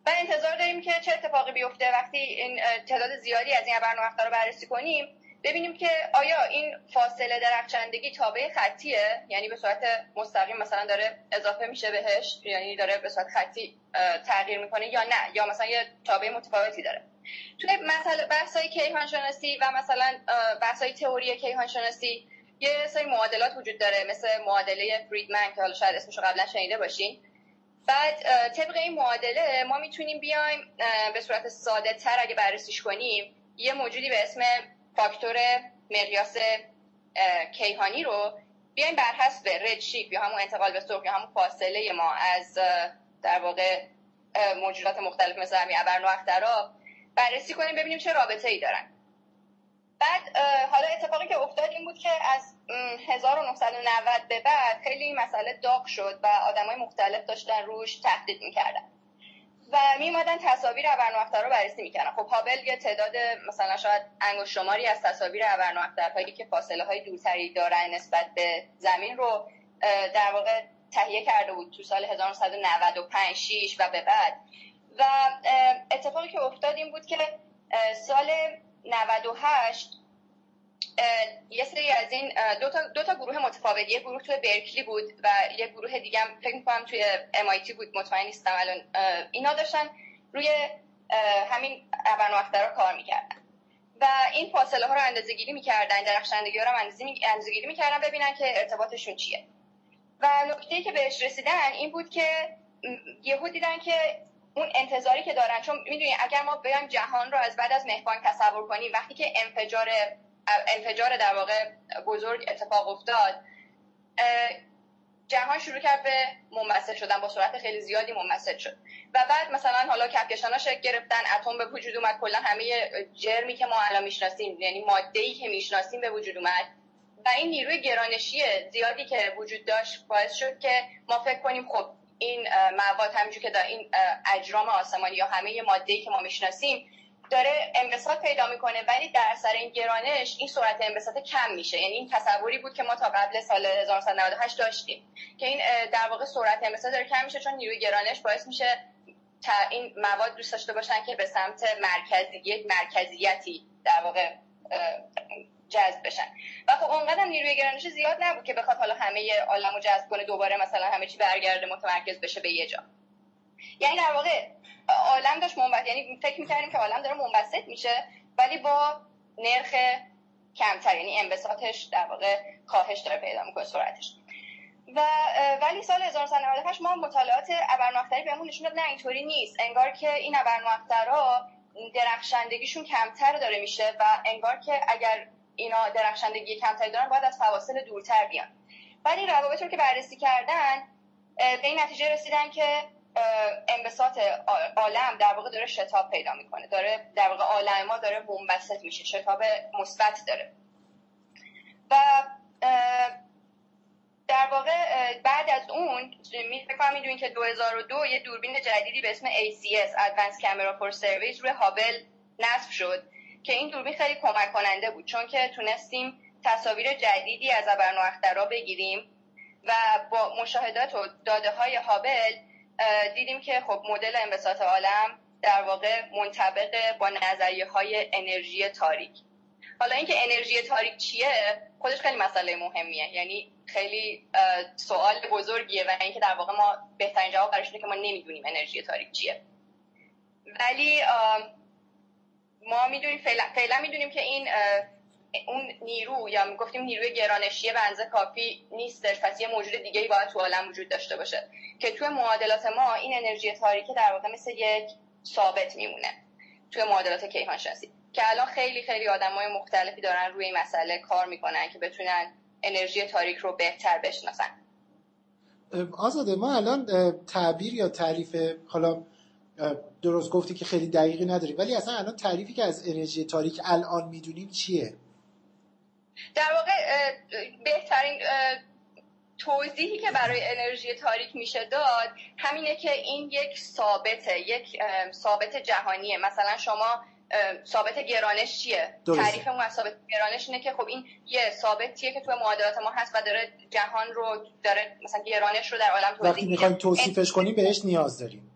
و انتظار داریم که چه اتفاقی بیفته. وقتی این تعداد زیادی از این برنامه رو بررسی کنیم ببینیم که آیا این فاصله درخشندگی تابع خطیه؟ یعنی به صورت مستقیم مثلا داره اضافه میشه بهش یعنی داره به صورت خطی تغییر می‌کنه یا نه؟ یا مثلا یه تابع متفاوتی داره. توی مثلا بحثای کیهان شناسی و مثلا بحثای تئوری کیهان شناسی یه سری معادلات وجود داره مثل معادله فریدمن که حالا شاید اسمشو قبلا شنیده باشین. بعد طبق این معادله ما می‌تونیم بیایم به صورت ساده تر اگه بررسیش کنیم یه موجودی به اسم فاکتور مقیاس کیهانی رو بیایم بر حسب ردشیپ یا همون انتقال به سرخ یا همون فاصله ما از در واقع موجودات مختلف مثل همین ابرنواخترا بررسی کنیم ببینیم چه رابطه ای دارن. بعد حالا اتفاقی که افتاد این بود که از 1990 به بعد خیلی مسئله داغ شد و آدمای مختلف داشتن روش تحقیق می‌کردن. و میمادن تصاویر ابرنواختر رو بررسی می‌کردن. خب هابل یه تعداد مثلا شاید انگشت شماری از تصاویر ابرنواخترهایی که فاصله های دورتری دارن نسبت به زمین رو در واقع تهیه کرده بود تو سال 1995 6 و به بعد. و اتفاقی که افتاد این بود که سال 98 یه سری از این دو تا, دو تا گروه متفاوت یه گروه توی برکلی بود و یه گروه دیگه هم فکر می‌کنم توی MIT بود. مطمئن نیستم الان اینا داشتن روی همین ابرنواخترها کار می‌کردن. و این فاصله ها رو اندازه گیری می‌کردن درخشندگی ها رو اندازه گیری می‌کردن ببینن که ارتباطشون چیه. و نکته که بهش رسیدن این بود که یهود دیدن که اون انتظاری که دارن چون می‌دونی اگر ما بیایم جهان رو از بعد از مهبانگ تصور کنیم وقتی که انفجار انفجار در واقع بزرگ اتفاق افتاد جهان شروع کرد به منبسط شدن با سرعت خیلی زیادی منبسط شد. و بعد مثلا حالا کهکشان ها شکل گرفتن اتم به وجود اومد کلا همه جرمی که ما الان می‌شناسیم یعنی ماده ای که می‌شناسیم به وجود اومد. و این نیروی گرانشی زیادی که وجود داشت باعث شد که ما فکر کنیم خب این مواد همینجور که در این اجرام آسمانی یا همه ماده ای که ما می‌شناسیم داره انبساط پیدا می‌کنه ولی در اثر این گرانش این سرعت انبساط کم میشه. یعنی این تصوری بود که ما تا قبل سال 1998 داشتیم که این در واقع سرعت انبساط داره کم میشه چون نیروی گرانش باعث میشه این مواد دوست داشته باشن که به سمت مرکزیت مرکزیتی در واقع جذب بشن. و خب اونقدر نیروی گرانش زیاد نبود که بخواد حالا همه عالم رو جذب کنه دوباره مثلا همه چی برگرده متمرکز بشه به یه جا. یعنی در واقع عالم داشت منبسط یعنی فکر می‌کردیم که عالم داره منبسط میشه ولی با نرخ کمتر یعنی انبساطش در واقع کاهش داره پیدا می‌کنه سرعتش. و ولی سال 1998 ما مطالعات ابرنواختری بهمون نشون داد نه اینطوری نیست. انگار که این ابرنواخترها درخشندگیشون کمتر داره میشه و انگار که اگر اینا درخشندگی کمتری دارن باید از فواصل دورتر بیان. ولی روابط رو که بررسی کردن به این نتیجه رسیدن که انبساط عالم در واقع داره شتاب پیدا می‌کنه. داره در واقع عالم ما داره منبسط میشه شتاب مثبت داره. و در واقع بعد از اون می فکر می‌دونین که 2002 یه دوربین جدیدی به اسم ACS Advanced Camera for Surveys روی هابل نصب شد. که این دوربین خیلی کمک کننده بود چون که تونستیم تصاویر جدیدی از ابرنواخترا بگیریم و با مشاهدات و داده های هابل دیدیم که خب مدل انبساط عالم در واقع منطبق با نظریه های انرژی تاریک. حالا اینکه انرژی تاریک چیه خودش خیلی مسئله مهمیه. یعنی خیلی سوال بزرگیه و اینکه در واقع ما بهترین جواب برش که ما نمی‌دونیم انرژی تاریک چیه. ولی ما می‌دونیم فعلا, فعلا می‌دونیم که این اون نیرو یا گفتیم نیروی گرانشی بنزه کافی نیستش پس یه موجود دیگه ای باید تو عالم وجود داشته باشه. که توی معادلات ما این انرژی تاریکی در واقع مثل یک ثابت میمونه توی معادلات کیهان شناسی که الان خیلی خیلی آدمای مختلفی دارن روی این مسئله کار می‌کنن که بتونن انرژی تاریک رو بهتر بشناسن. آزاده ما الان تعبیر یا تعریف حالا درست گفتی که خیلی دقیقی نداریم ولی اصلا الان تعریفی که از انرژی تاریک الان می‌دونیم چیه؟ در واقع بهترین توضیحی که برای انرژی تاریک میشه داد همینه که این یک ثابته یک ثابت جهانیه. مثلا شما ثابت گرانش چیه؟ تعریف ما ثابت گرانش اینه که خب این یه ثابتیه که تو معادلات ما هست و داره جهان رو داره مثلا گرانش رو در عالم توضیح وقتی می‌خوایم توصیفش کنیم بهش نیاز داریم.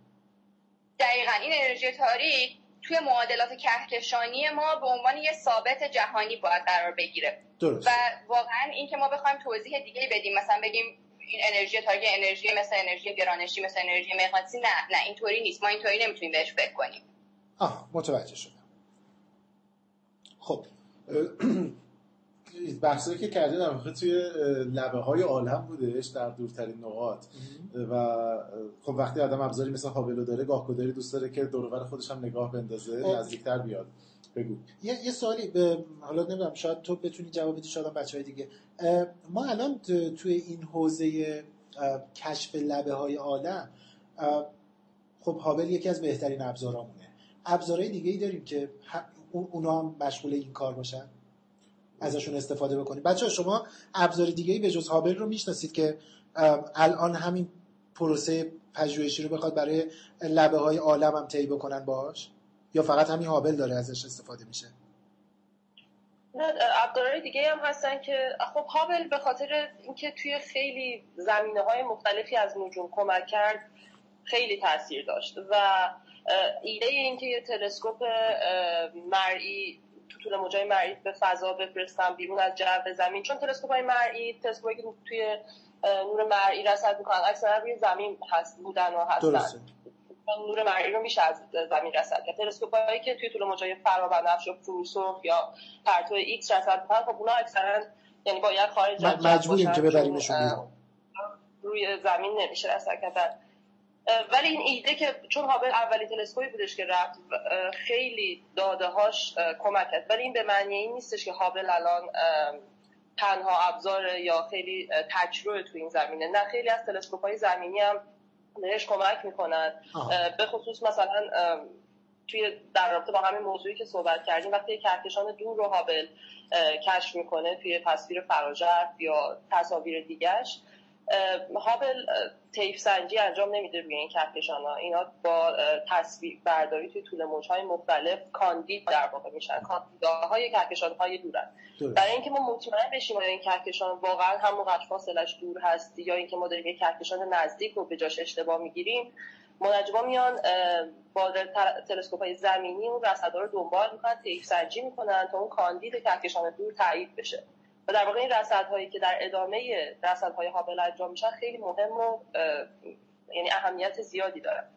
دقیقا این انرژی تاریک توی معادلات کهکشانی ما به عنوان یه ثابت جهانی باید قرار بگیره. درست. و واقعا این که ما بخوایم توضیح دیگه بدیم مثلا بگیم این انرژی تاریک انرژی مثل انرژی گرانشی مثل انرژی مغناطیسی نه نه اینطوری نیست. ما اینطوری نمی‌تونیم بهش فکر کنیم. آه متوجه شدم. خب بحثایی که کردین در واقع توی لبه های عالم بودش در دورترین نقاط. و خب وقتی آدم ابزاری مثل هابلو داره گاه داری دوست داره که دور خودش هم نگاه بندازه نزدیکتر بیاد. بگو. یه, یه سوالی به حالا نمی‌دونم شاید تو بتونی جواب بدی شاید بچه های دیگه. ما الان توی این حوزه کشف لبه های عالم خب هابل یکی از بهترین ابزارامونه. ابزارهای دیگه ای داریم که اونا هم مشغول این کار باشن. ازشون استفاده بکنید بچه شما ابزار دیگه ای به جز هابل رو می‌شناسید که الان همین پروسه پژوهشی رو بخواد برای لبه های عالم هم طی بکنن باش یا فقط همین هابل داره ازش استفاده میشه؟ ابزارهای دیگه هم هستن که خب هابل به خاطر اینکه توی خیلی زمینه های مختلفی از نجوم کمک کرد خیلی تاثیر داشت. و ایده اینکه یه تلسکوپ مرئی طول موجای مرئی به فضا بفرستن بیرون از جو زمین. چون تلسکوپ های مرئی تلسکوپی که توی نور مرئی رصد می‌کنن اکثرا روی زمین هست بودن و هستن. نور مرئی رو میشه از زمین رصد کرد. تلسکوپ هایی که توی طول موجای فرابنفش و فروسرخ یا پرتو ایکس رصد می‌کنن خب اونا اکثرا یعنی باید خارج مجبوریم که ببریمشون روی زمین نمیشه رصد کردن. ولی این ایده که چون هابل اولی تلسکوپی بودش که رفت خیلی داده هاش کمک کرد. ولی این به معنی این نیستش که هابل الان تنها ابزار یا خیلی تجربه تو این زمینه. نه خیلی از تلسکوپ های زمینی هم بهش کمک می‌کنن به خصوص مثلا توی در رابطه با همین موضوعی که صحبت کردیم وقتی کهکشان دور رو هابل کشف می‌کنه توی تصویر فراجرف یا تصاویر دیگش هابل تیف سنجی انجام نمیده روی این کهکشان ها اینا با تصویر برداری توی طول موج های مختلف کاندید در واقع میشن. های کهکشان های دورن برای اینکه ما مطمئن بشیم آیا این کهکشان واقعا همونقدر فاصلش دور هست یا اینکه ما داریم یک کهکشان نزدیک رو به جاش اشتباه می‌گیریم منجما میان با تلسکوپ های زمینی اون رصدها رو دنبال می‌کنن تیف سنجی می‌کنن تا اون کاندید کهکشان دور تایید بشه. و در واقع این هایی که در ادامه های هابل انجام میشن خیلی مهم و یعنی اهمیت زیادی دارن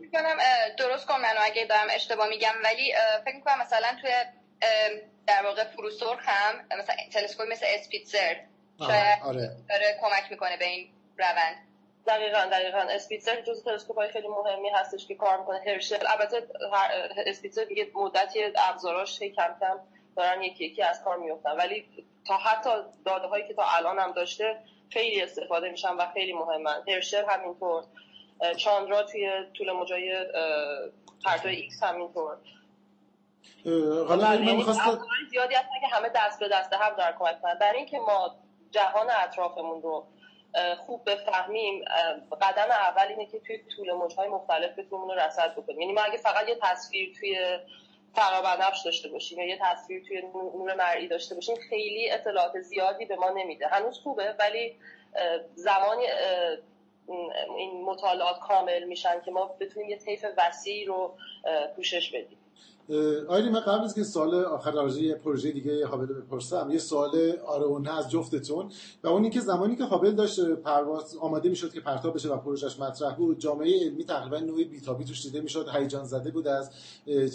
می‌کنم درست کنم منو اگه دارم اشتباه میگم ولی فکر می‌کنم مثلا توی در واقع فروسرخ هم مثلا تلسکوپ مثل اسپیتزر شاید آره. داره کمک می‌کنه به این روند. دقیقا دقیقا. اسپیتزر جز تلسکوپ های خیلی مهمی هستش که کار می‌کنه. هرشل. البته اسپیتزر دیگه مدتی ابزاراش کم کم دارن یکی یکی از کار میفتن ولی تا حتی داده هایی که تا الان هم داشته خیلی استفاده میشن و خیلی مهمن. هرشل همینطور. چاندرا توی طول موجای پرتو ایکس همینطور. حالا من یعنی زیادی هستن که همه دست به دست هم دارن کمک کنن برای اینکه ما جهان اطرافمون رو خوب بفهمیم قدم اول اینه که توی طول موجهای مختلف بتونیم رو رصد بکنیم. یعنی ما اگه فقط یه تصویر توی فرابنفش داشته باشیم یا یه تصویر توی نور مرئی داشته باشیم خیلی اطلاعات زیادی به ما نمیده. هنوز خوبه ولی زمانی این مطالعات کامل میشن که ما بتونیم یه طیف وسیع رو پوشش بدیم. آیلی من قبل از که سال آخر راجع پروژه دیگه هابل بپرسم یه سوال آره از جفتتون و اون اینکه زمانی که هابل داشت پرواز آماده می‌شد که پرتاب بشه و پروژهش مطرح بود جامعه علمی تقریبا نوعی بیتابی توش دیده می‌شد هیجان زده بود از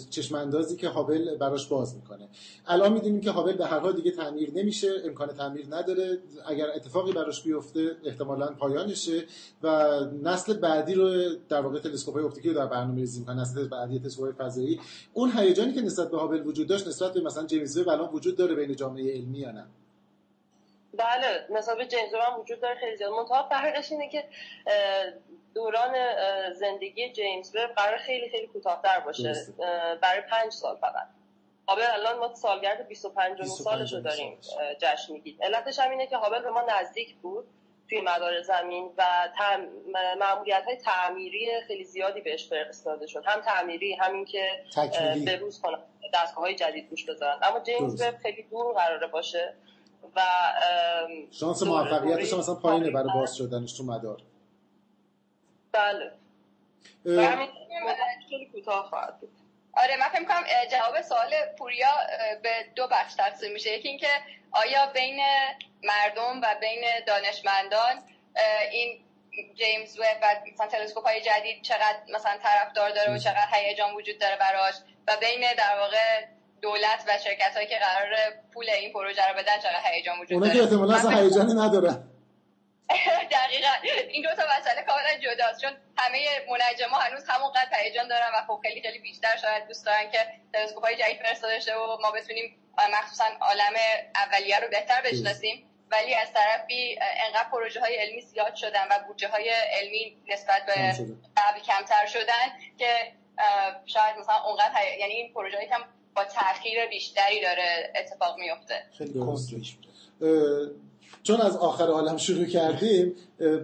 چشم اندازی که هابل براش باز می‌کنه. الان می‌دونیم که هابل به هر حال دیگه تعمیر نمیشه امکان تعمیر نداره. اگر اتفاقی براش بیفته احتمالا پایانشه و نسل بعدی رو در واقع تلسکوپ اپتیکی رو در برنامه ریزی نسل بعدی تلسکوپ فضایی. اون هیجانی که نسبت به هابل وجود داشت نسبت به مثلا جیمز وب الان وجود داره بین جامعه علمی یا نه؟ بله نسبت به جیمز وب وجود داره خیلی زیاد. منتها فرقش اینه که دوران زندگی جیمز وب قرار خیلی خیلی کوتاه‌تر باشه. برای پنج سال فقط. هابل الان ما سالگرد 25 سالش رو داریم جشن میگیم علتش هم اینه که هابل به ما نزدیک بود. توی مدار زمین و معمولیت های تعمیری خیلی زیادی بهش فرستاده شد. هم تعمیری همین که به روز کنن دستگاه های جدید روش بذارن اما جیمز وب خیلی دور قراره باشه و شانس موفقیتش مثلا پایینه برای باز شدنش تو مدار. بله. و همین خیلی کوتاه خواهد بود. آره من فکر کنم جواب سوال پوریا به دو بخش تقسیم میشه. یکی اینکه آیا بین مردم و بین دانشمندان این جیمز وب و مثلا تلسکوپ های جدید چقدر مثلا طرفدار داره و چقدر هیجان وجود داره براش و بین در واقع دولت و شرکت هایی که قرار پول این پروژه رو بدن چقدر هیجان وجود داره اونا که احتمالا اصلا هیجانی ندارن. دقیقا. این دو تا مسئله کاملا جداست. چون همه منجما هنوز همونقدر هیجان دارن و خب خیلی خیلی بیشتر شاید دوست دارن که تلسکوپ های جدید فرستاده شه و ما بتونیم مخصوصا عالم اولیه رو بهتر بشناسیم. ولی از طرفی انقدر پروژه های علمی زیاد شدن و بودجه های علمی نسبت به قبل کمتر شدن که شاید مثلا اونقدر یعنی این پروژه هم با تاخیر بیشتری داره اتفاق میفته خیلی چون از آخر عالم شروع کردیم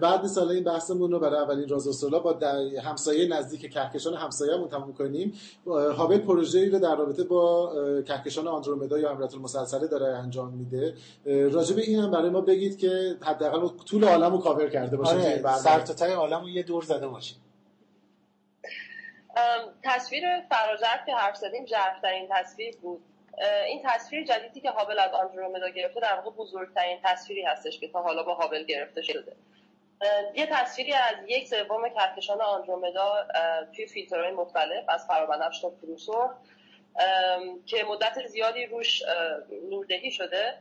بعد سال این بحثمون رو برای اولین راز و با همسایه نزدیک کهکشان همسایه‌مون تموم کنیم. هابل پروژه‌ای رو در رابطه با کهکشان آندرومدا یا امرت المسلسله داره انجام میده. راجع به این هم برای ما بگید که حداقل طول عالم رو کاور کرده باشه آره سر تا تای عالم رو یه دور زده باشیم. تصویر فرازرف که حرف زدیم این تصویر بود. این تصویر جدیدی که هابل از آندرومدا گرفته در واقع بزرگترین تصویری هستش که تا حالا با هابل گرفته شده. یه تصویری از یک سوم کهکشان آندرومدا توی فیلترهای مختلف از فرابنفش تا فروسرخ که مدت زیادی روش نوردهی شده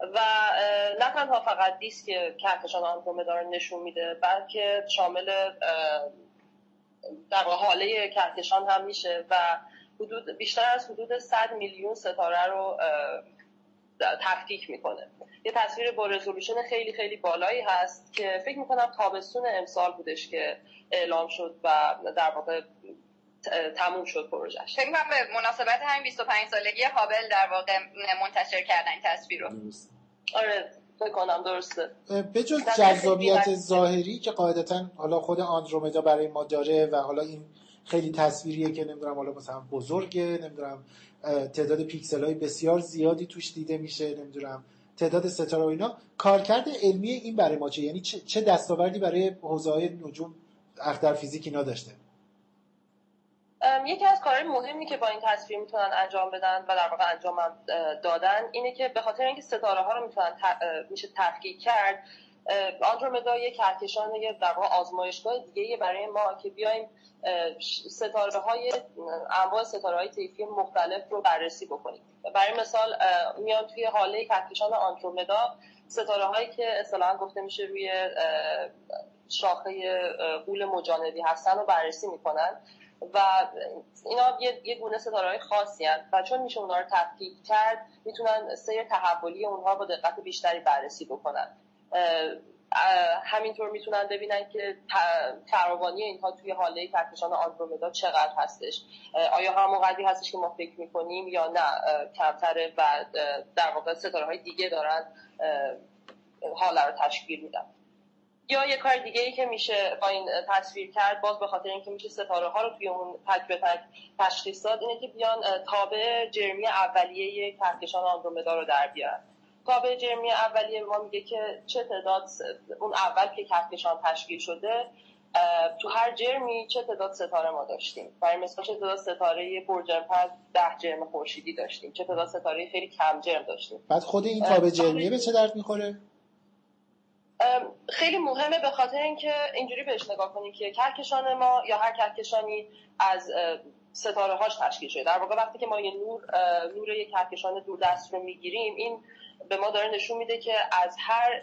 و نه تنها فقط دیسک کهکشان آندرومدا رو نشون میده بلکه شامل در حاله کهکشان هم میشه و حدود بیشتر از حدود 100 میلیون ستاره رو تفکیک می‌کنه. یه تصویر با رزولوشن خیلی خیلی بالایی هست که فکر می‌کنم تابستون امسال بودش که اعلام شد و در واقع تموم شد پروژهش فکر کنم به مناسبت همین 25 سالگی هابل در واقع منتشر کردن این تصویر رو. آره فکر کنم درسته. به جز جذابیت ظاهری که قاعدتا حالا خود آندرومدا برای ما داره و حالا این خیلی تصویریه که نمی‌دونم حالا مثلا بزرگه نمی‌دونم تعداد پیکسل های بسیار زیادی توش دیده میشه نمی‌دونم تعداد ستاره و اینا. کارکرد علمی این برای ما چه؟ یعنی چه دستاوردی برای حوزه های نجوم اختر فیزیک اینا داشته یکی از کارهای مهمی که با این تصویر می‌تونن انجام بدن و در واقع انجام دادن اینه که به خاطر اینکه ستاره ها رو می‌تونن میشه تفکیک کرد آندرومدا یک کهکشان یه در واقع آزمایشگاه دیگه برای ما که بیایم ستاره های انواع ستاره های طیفی مختلف رو بررسی بکنیم. برای مثال میان توی حاله کهکشان آندرومدا ستاره هایی که اصطلاحا گفته میشه روی شاخه قول مجانبی هستن رو بررسی می‌کنن و اینا یه, گونه ستاره خاصی هست و چون میشه اونها رو تفکیک کرد می‌تونن سیر تحولی اونها با دقت بیشتری بررسی بکنن. همینطور می‌تونن ببینن که فراوانی اینها توی حاله کهکشان آندرومدا چقدر هستش. آیا همون قدری هستش که ما فکر می‌کنیم یا نه؟ کمتره و در واقع ستاره های دیگه دارن حاله رو تشکیل میدن. یا یه کار دیگه ای که میشه با این تصویر کرد باز به خاطر اینکه میشه ستاره ها رو توی اون تک به تک تشخیص داد اینه که بیان تابع جرمی اولیه کهکشان آندرومدا رو در بیارن. تابع جرمی اولیه ما میگه که چه تعداد اون اول که کهکشان تشکیل شده تو هر جرمی چه تعداد ستاره ما داشتیم؟ برای مثلا چه تعداد ستاره برجرم پس ده جرم خورشیدی داشتیم؟ چه تعداد ستاره خیلی کم جرم داشتیم؟ بعد خود این تابع جرمیه به چه درد می‌خوره؟ خیلی مهمه به خاطر اینکه اینجوری بهش نگاه کنیم که کهکشان ما یا هر کهکشانی از ستاره هاش تشکیل شده. در واقع وقتی که ما یه نور نور یک کهکشان دوردست رو می‌گیریم این به ما داره نشون میده که از هر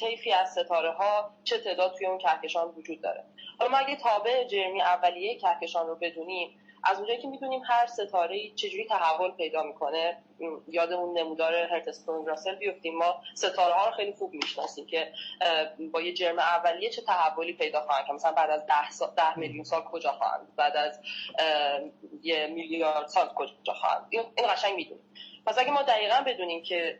طیفی از ستاره ها چه تعداد توی اون کهکشان وجود داره. حالا ما اگه تابع جرمی اولیه کهکشان رو بدونیم از اونجایی که می‌دونیم هر ستاره چجوری تحول پیدا می‌کنه یاد اون نمودار هرتستون راسل بیفتیم ما ستاره ها رو خیلی خوب می‌شناسیم که با یه جرم اولیه چه تحولی پیدا خواهند که مثلا بعد از ده, سال، ده میلیون سال کجا خواهند بعد از یه میلیارد سال کجا خواهند. این قشنگ می‌دونیم. پس اگه ما دقیقا بدونیم که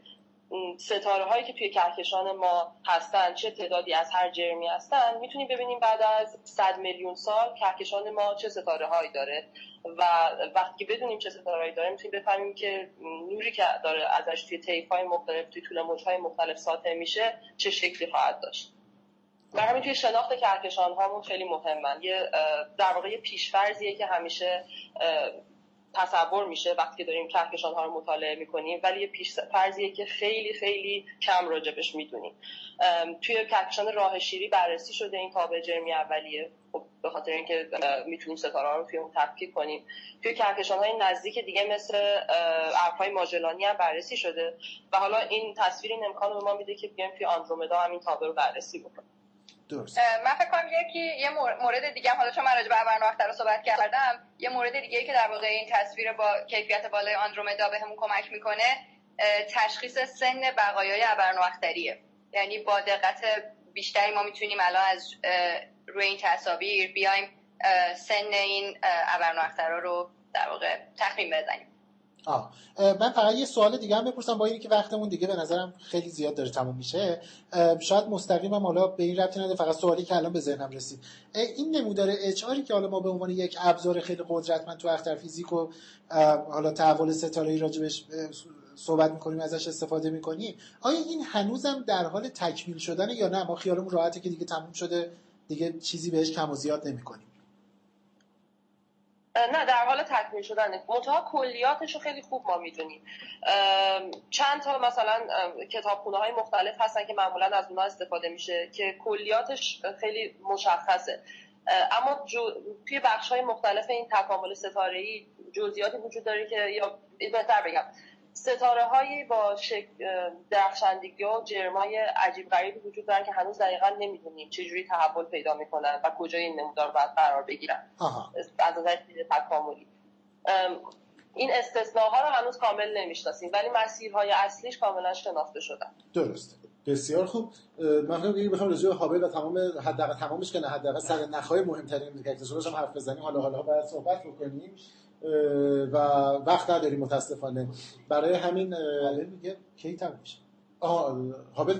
ستاره هایی که توی کهکشان ما هستن چه تعدادی از هر جرمی هستن می‌تونیم ببینیم بعد از 100 میلیون سال کهکشان ما چه ستاره هایی داره و وقتی بدونیم چه ستاره هایی داره می‌تونیم بفهمیم که نوری که داره ازش توی طیف های مختلف توی طول موج های مختلف ساطع میشه چه شکلی خواهد داشت. و همین توی شناخت کهکشان هامون خیلی مهمن. یه در واقع یه پیشفرزیه که همیشه تصور میشه وقتی که داریم کهکشان ها رو مطالعه می‌کنیم ولی یه پیش فرضیه که خیلی خیلی کم راجبش می‌دونیم. توی کهکشان راه شیری بررسی شده این تابع جرمی اولیه. خب به خاطر اینکه می‌تونیم ستاره رو توی اون تفکیک کنیم. توی کهکشان های نزدیک دیگه مثل ارفای ماجلانی هم بررسی شده. و حالا این تصویر این امکان به ما میده که بیایم توی آندرومدا هم این تابع رو بررسی بکنیم. درست. من فکر کنم یکی یه مورد دیگه هم حالا چون من راجع به وقت رو صحبت کردم یه مورد دیگه که در واقع این تصویر با کیفیت بالای آندرومدا بهمون کمک می‌کنه تشخیص سن بقایای ابرنواختریه یعنی با دقت بیشتری ما می‌تونیم الان از روی این تصاویر بیایم سن این ابرنواخترا رو در واقع تخمین بزنیم آه. من فقط یه سوال دیگه هم بپرسم با اینی که وقتمون دیگه به نظرم خیلی زیاد داره تموم میشه. شاید مستقیم هم حالا به این ربطی نده فقط سوالی که الان به ذهنم رسید. این نمودار اچ که حالا ما به عنوان یک ابزار خیلی قدرتمند تو اختر فیزیک و حالا تحول ستاره راجبش صحبت می‌کنیم ازش استفاده می‌کنیم آیا این هنوزم در حال تکمیل شدن یا نه؟ ما خیالمون راحته که دیگه تموم شده دیگه چیزی بهش کم و زیاد نمی‌کنیم. نه در حال تکمیل شدن منتها کلیاتش رو خیلی خوب ما می‌دونیم. چند تا مثلا کتابخونه های مختلف هستن که معمولا از اونها استفاده میشه که کلیاتش خیلی مشخصه. اما. توی بخش های مختلف این تکامل ستاره ای جزئیاتی وجود داره که یا بهتر بگم. ستاره هایی با شک... درخشندگی و جرمای عجیب غریبی وجود دارن که هنوز دقیقا نمی‌دونیم چجوری تحول پیدا می‌کنن و کجای این نمودار باید قرار بگیرن. از نظر تکاملی. این استثناها رو هنوز کامل نمی‌شناسیم ولی مسیرهای اصلیش کاملا شناخته شدن. درست. بسیار خوب. من فکر بخوام راجع به هابل و تمام حداقل تمامش که نه حداقل سر نخای مهمترین کاکتوساش هم حرف بزنیم. حالا حالا بعد صحبت بکنیم. و وقت نداریم متاسفانه. برای همین میگه کی تموم میشه. آها هابل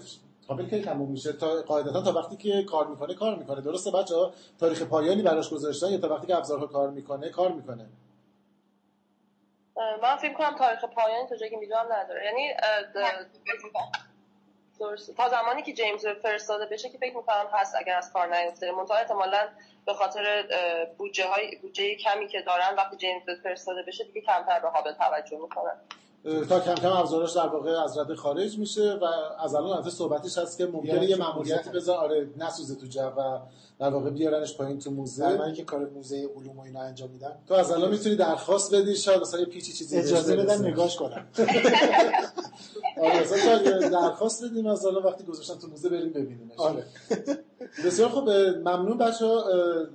هابل کی تموم میشه؟ تا قاعدتا تا وقتی که کار می‌کنه کار می‌کنه. درسته بچه ها تاریخ پایانی براش گذاشتن یا تا وقتی که ابزارها کار می‌کنه کار می‌کنه. من فکر کنم تاریخ پایانی تا جایی که می‌دونم نداره. یعنی تا زمانی که جیمز فرستاده بشه که فکر می‌کنم هست اگر از کار نیفته منتها احتمالا به خاطر بودجه های بودجه کمی که دارن وقتی جیمز فرستاده بشه دیگه کمتر به هابل توجه می‌کنن. تا کم کم ابزارش در واقع از رده خارج میشه و از الان البته صحبتش هست که ممکنه یه ماموریتی بذار. آره نسوزه تو جو و در واقع بیارنش پایین تو موزه. من که کار موزه علوم و اینا انجام میدن. تو از الان می‌تونی درخواست بدی شاید مثلا یه پیچی چیزی اجازه بدن نگاش کنم آره مثلا درخواست بدیم از الان وقتی گذاشتن تو موزه بریم ببینیمش. آره. بسیار خوب ممنون بچه‌ها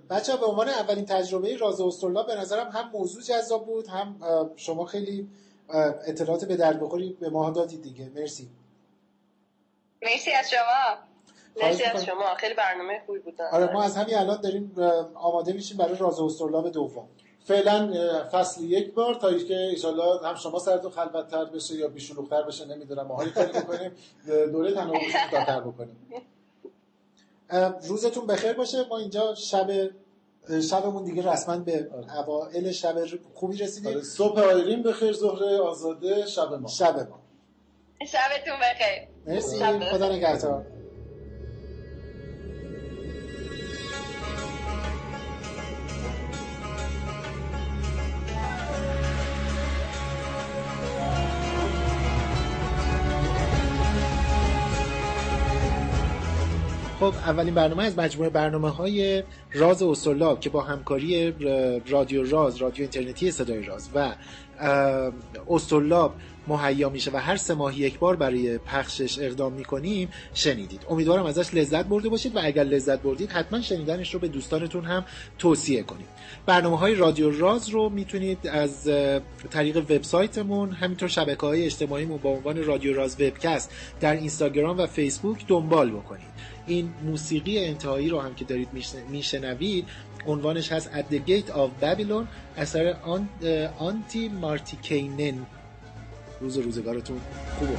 بچه‌ها به عنوان اولین تجربه راز استرلا به نظرم هم موضوع جذاب بود هم شما خیلی اطلاعات به درد بخوری به ما دادید دیگه. مرسی. مرسی از شما. مرسی از شما. خیلی برنامه خوبی بود. آره ما از همین الان داریم آماده میشیم برای راز استرلاب دوم. فعلا فصل یک بار تا اینکه ایشالله هم شما سرتون خلوتتر بشه یا بیشلوختر بشه نمی‌دونم ما کاری بکنیم دوره تناوبش کوتاه‌تر بکنیم. روزتون بخیر باشه. ما اینجا شب شبمون دیگه رسما به اوائل شب خوبی رسیدیم. آره، صبح آیرین بخیر ظهر آزاده شب ما. شب ما. شبتون بخیر. مرسی. خدا نگهدار. خب اولین برنامه از مجموعه برنامه های راز استرلاب که با همکاری رادیو راز رادیو اینترنتی صدای راز و استرلاب مهیا میشه و هر سه ماه یک بار برای پخشش اقدام می‌کنیم شنیدید. امیدوارم ازش لذت برده باشید و اگر لذت بردید حتما شنیدنش رو به دوستانتون هم توصیه کنید. برنامه های رادیو راز رو می‌تونید از طریق وبسایتمون همینطور شبکه های اجتماعیمون با عنوان رادیو راز وبکست در اینستاگرام و فیسبوک دنبال بکنید. این موسیقی انتهایی رو هم که دارید میشنوید عنوانش هست At the Gate of Babylon اثر آنتی مارتیکینن روز روزگارتون خوب و